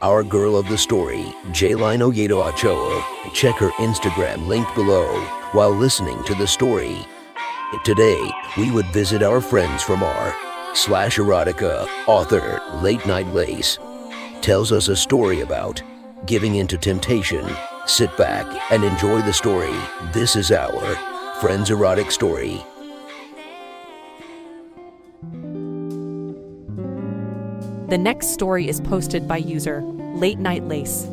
Our girl of the story, Jayline Oyedo Ochoa. Check her Instagram linked below while listening to the story. Today, we would visit our friends from r slash erotica author, Late Night Lace, tells us a story about giving into temptation. Sit back and enjoy the story. This is our Friends Erotic Story. The next story is posted by user Late Night Lace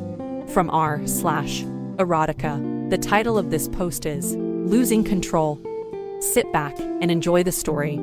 from r slash erotica. The title of this post is Losing Control. Sit back and enjoy the story.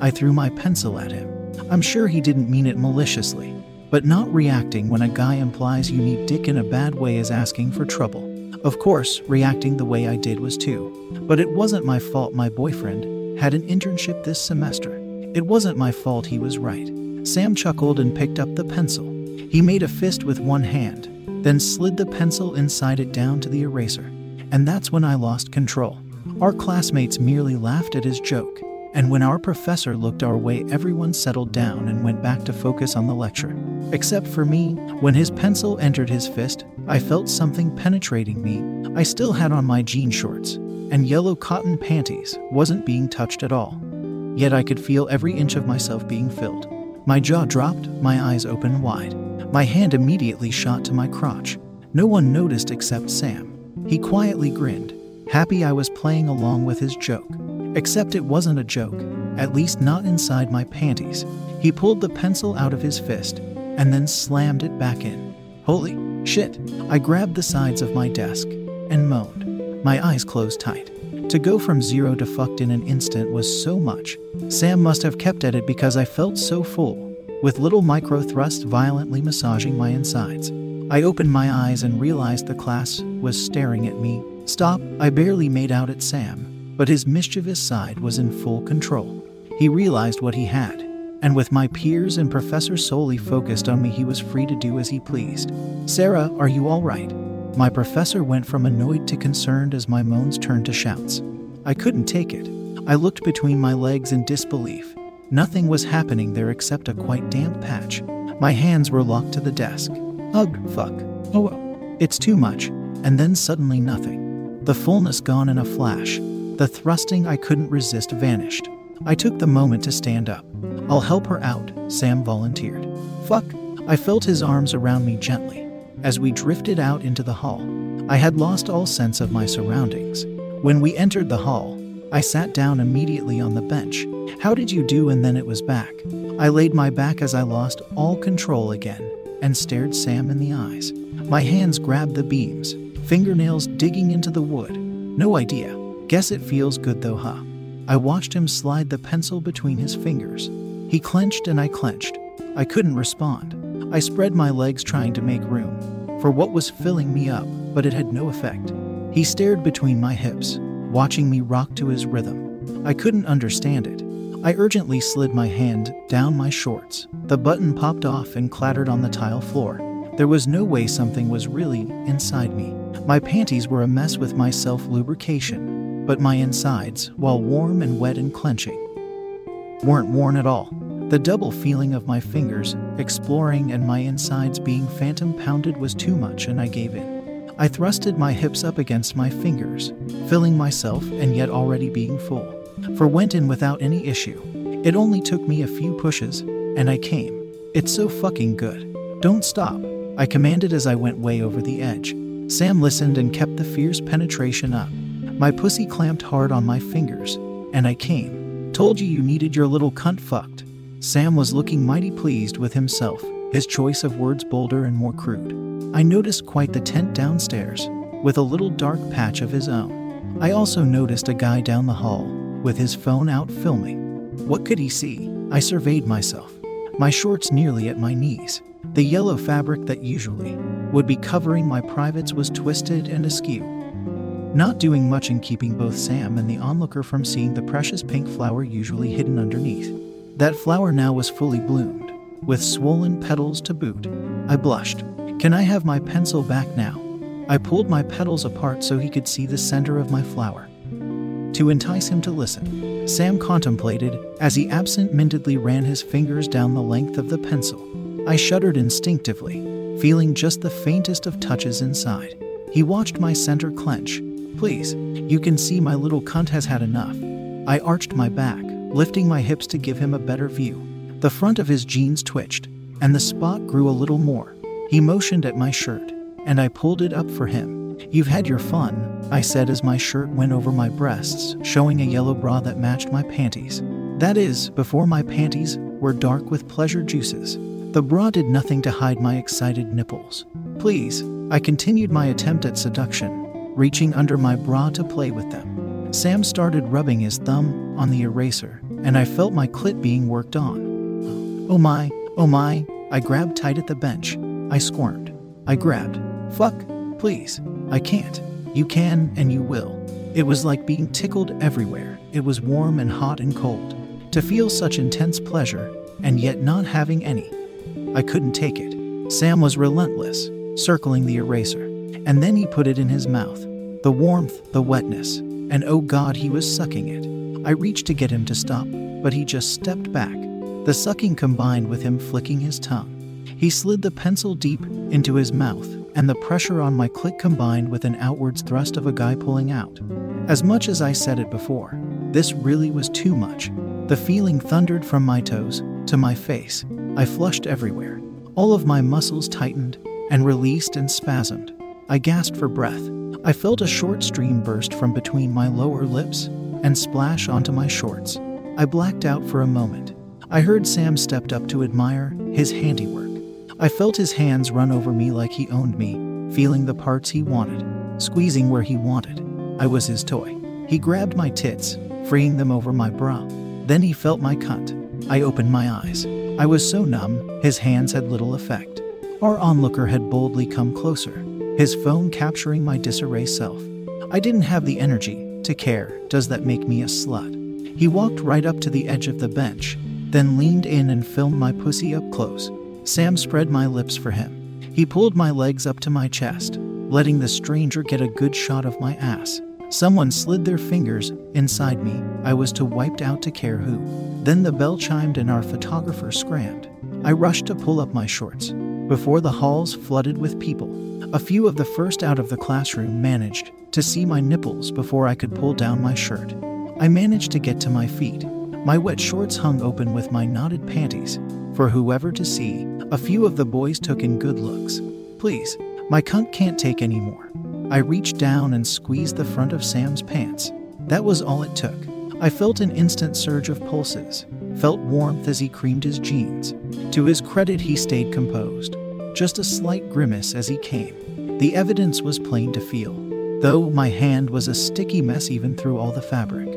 I threw my pencil at him. I'm sure he didn't mean it maliciously, but not reacting when a guy implies you need dick in a bad way is asking for trouble. Of course, reacting the way I did was too. But it wasn't my fault my boyfriend had an internship this semester. It wasn't my fault he was right. Sam chuckled and picked up the pencil. He made a fist with one hand, then slid the pencil inside it down to the eraser. And that's when I lost control. Our classmates merely laughed at his joke, and when our professor looked our way, everyone settled down and went back to focus on the lecture. Except for me, when his pencil entered his fist, I felt something penetrating me. I still had on my jean shorts, and yellow cotton panties wasn't being touched at all. Yet I could feel every inch of myself being filled. My jaw dropped, my eyes opened wide. My hand immediately shot to my crotch. No one noticed except Sam. He quietly grinned, happy I was playing along with his joke. Except it wasn't a joke, at least not inside my panties. He pulled the pencil out of his fist and then slammed it back in. Holy shit! I grabbed the sides of my desk and moaned. My eyes closed tight. To go from zero to fucked in an instant was so much. Sam must have kept at it because I felt so full, with little micro thrusts violently massaging my insides. I opened my eyes and realized the class was staring at me. Stop, I barely made out at Sam, but his mischievous side was in full control. He realized what he had, and with my peers and professor solely focused on me, he was free to do as he pleased. Sarah, are you all right? My professor went from annoyed to concerned as my moans turned to shouts. I couldn't take it. I looked between my legs in disbelief. Nothing was happening there except a quite damp patch. My hands were locked to the desk. Ugh, fuck. Oh well. It's too much. And then suddenly nothing. The fullness gone in a flash. The thrusting I couldn't resist vanished. I took the moment to stand up. I'll help her out, Sam volunteered. Fuck. I felt his arms around me gently. As we drifted out into the hall, I had lost all sense of my surroundings. When we entered the hall, I sat down immediately on the bench. How did you do? And then it was back. I laid my back as I lost all control again and stared Sam in the eyes. My hands grabbed the beams, fingernails digging into the wood. No idea. Guess it feels good though, huh? I watched him slide the pencil between his fingers. He clenched and I clenched. I couldn't respond. I spread my legs trying to make room for what was filling me up, but it had no effect. He stared between my hips, watching me rock to his rhythm. I couldn't understand it. I urgently slid my hand down my shorts. The button popped off and clattered on the tile floor. There was no way something was really inside me. My panties were a mess with my self lubrication, but my insides, while warm and wet and clenching, weren't worn at all. The double feeling of my fingers exploring and my insides being phantom pounded was too much, and I gave in. I thrusted my hips up against my fingers, filling myself and yet already being full. For went in without any issue. It only took me a few pushes, and I came. It's so fucking good. Don't stop, I commanded as I went way over the edge. Sam listened and kept the fierce penetration up. My pussy clamped hard on my fingers, and I came. Told you you needed your little cunt fucked. Sam was looking mighty pleased with himself, his choice of words bolder and more crude. I noticed quite the tent downstairs, with a little dark patch of his own. I also noticed a guy down the hall, with his phone out filming. What could he see? I surveyed myself. My shorts nearly at my knees, The yellow fabric that usually would be covering my privates was twisted and askew, not doing much in keeping both Sam and the onlooker from seeing the precious pink flower usually hidden underneath. That flower now was fully bloomed, with swollen petals to boot. I blushed. Can I have my pencil back now? I pulled my petals apart so he could see the center of my flower. To entice him to listen, Sam contemplated as he absent mindedly ran his fingers down the length of the pencil. I shuddered instinctively, feeling just the faintest of touches inside. He watched my center clench. Please, you can see my little cunt has had enough. I arched my back, lifting my hips to give him a better view. The front of his jeans twitched, and the spot grew a little more. He motioned at my shirt, and I pulled it up for him. You've had your fun, I said as my shirt went over my breasts, showing a yellow bra that matched my panties. That is, before my panties were dark with pleasure juices. The bra did nothing to hide my excited nipples. Please, I continued my attempt at seduction, reaching under my bra to play with them. Sam started rubbing his thumb on the eraser, and I felt my clit being worked on. Oh my, oh my, I grabbed tight at the bench. I squirmed. I grabbed. Fuck, please. I can't. You can and you will. It was like being tickled everywhere. It was warm and hot and cold. To feel such intense pleasure and yet not having any. I couldn't take it. Sam was relentless, circling the eraser, and then he put it in his mouth. The warmth, the wetness, and oh god, he was sucking it. I reached to get him to stop, but he just stepped back. The sucking combined with him flicking his tongue. He slid the pencil deep into his mouth, and the pressure on my clit combined with an outwards thrust of a guy pulling out. As much as I said it before, this really was too much. The feeling thundered from my toes to my face. I flushed everywhere. All of my muscles tightened and released and spasmed. I gasped for breath. I felt a short stream burst from between my lower lips and splash onto my shorts. I blacked out for a moment. I heard Sam stepped up to admire his handiwork. I felt his hands run over me like he owned me, feeling the parts he wanted, squeezing where he wanted. I was his toy. He grabbed my tits, freeing them over my bra. Then he felt my cunt. I opened my eyes. I was so numb, his hands had little effect. Our onlooker had boldly come closer, his phone capturing my disarray self. I didn't have the energy to care. Does that make me a slut? He walked right up to the edge of the bench, then leaned in and filmed my pussy up close. Sam spread my lips for him. He pulled my legs up to my chest, letting the stranger get a good shot of my ass. Someone slid their fingers inside me. I was too wiped out to care who. Then the bell chimed and our photographer scrammed. I rushed to pull up my shorts. Before the halls flooded with people, a few of the first out of the classroom managed to see my nipples before I could pull down my shirt. I managed to get to my feet. My wet shorts hung open with my knotted panties for whoever to see. A few of the boys took in good looks. Please, my cunt can't take any more. I reached down and squeezed the front of Sam's pants. That was all it took. I felt an instant surge of pulses, felt warmth as he creamed his jeans. To his credit, he stayed composed, just a slight grimace as he came. The evidence was plain to feel, though my hand was a sticky mess even through all the fabric.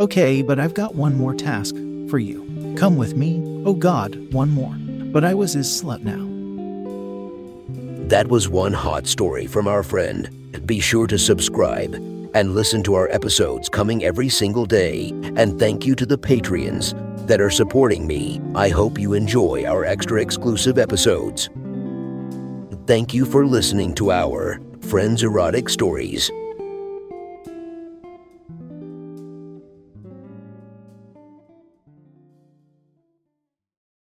Okay, but I've got one more task for you. Come with me. Oh God, one more but I was his slut now. That was one hot story from our friend. Be sure to subscribe and listen to our episodes coming every single day. And thank you to the Patreons that are supporting me. I hope you enjoy our extra exclusive episodes. Thank you for listening to our Friends Erotic Stories.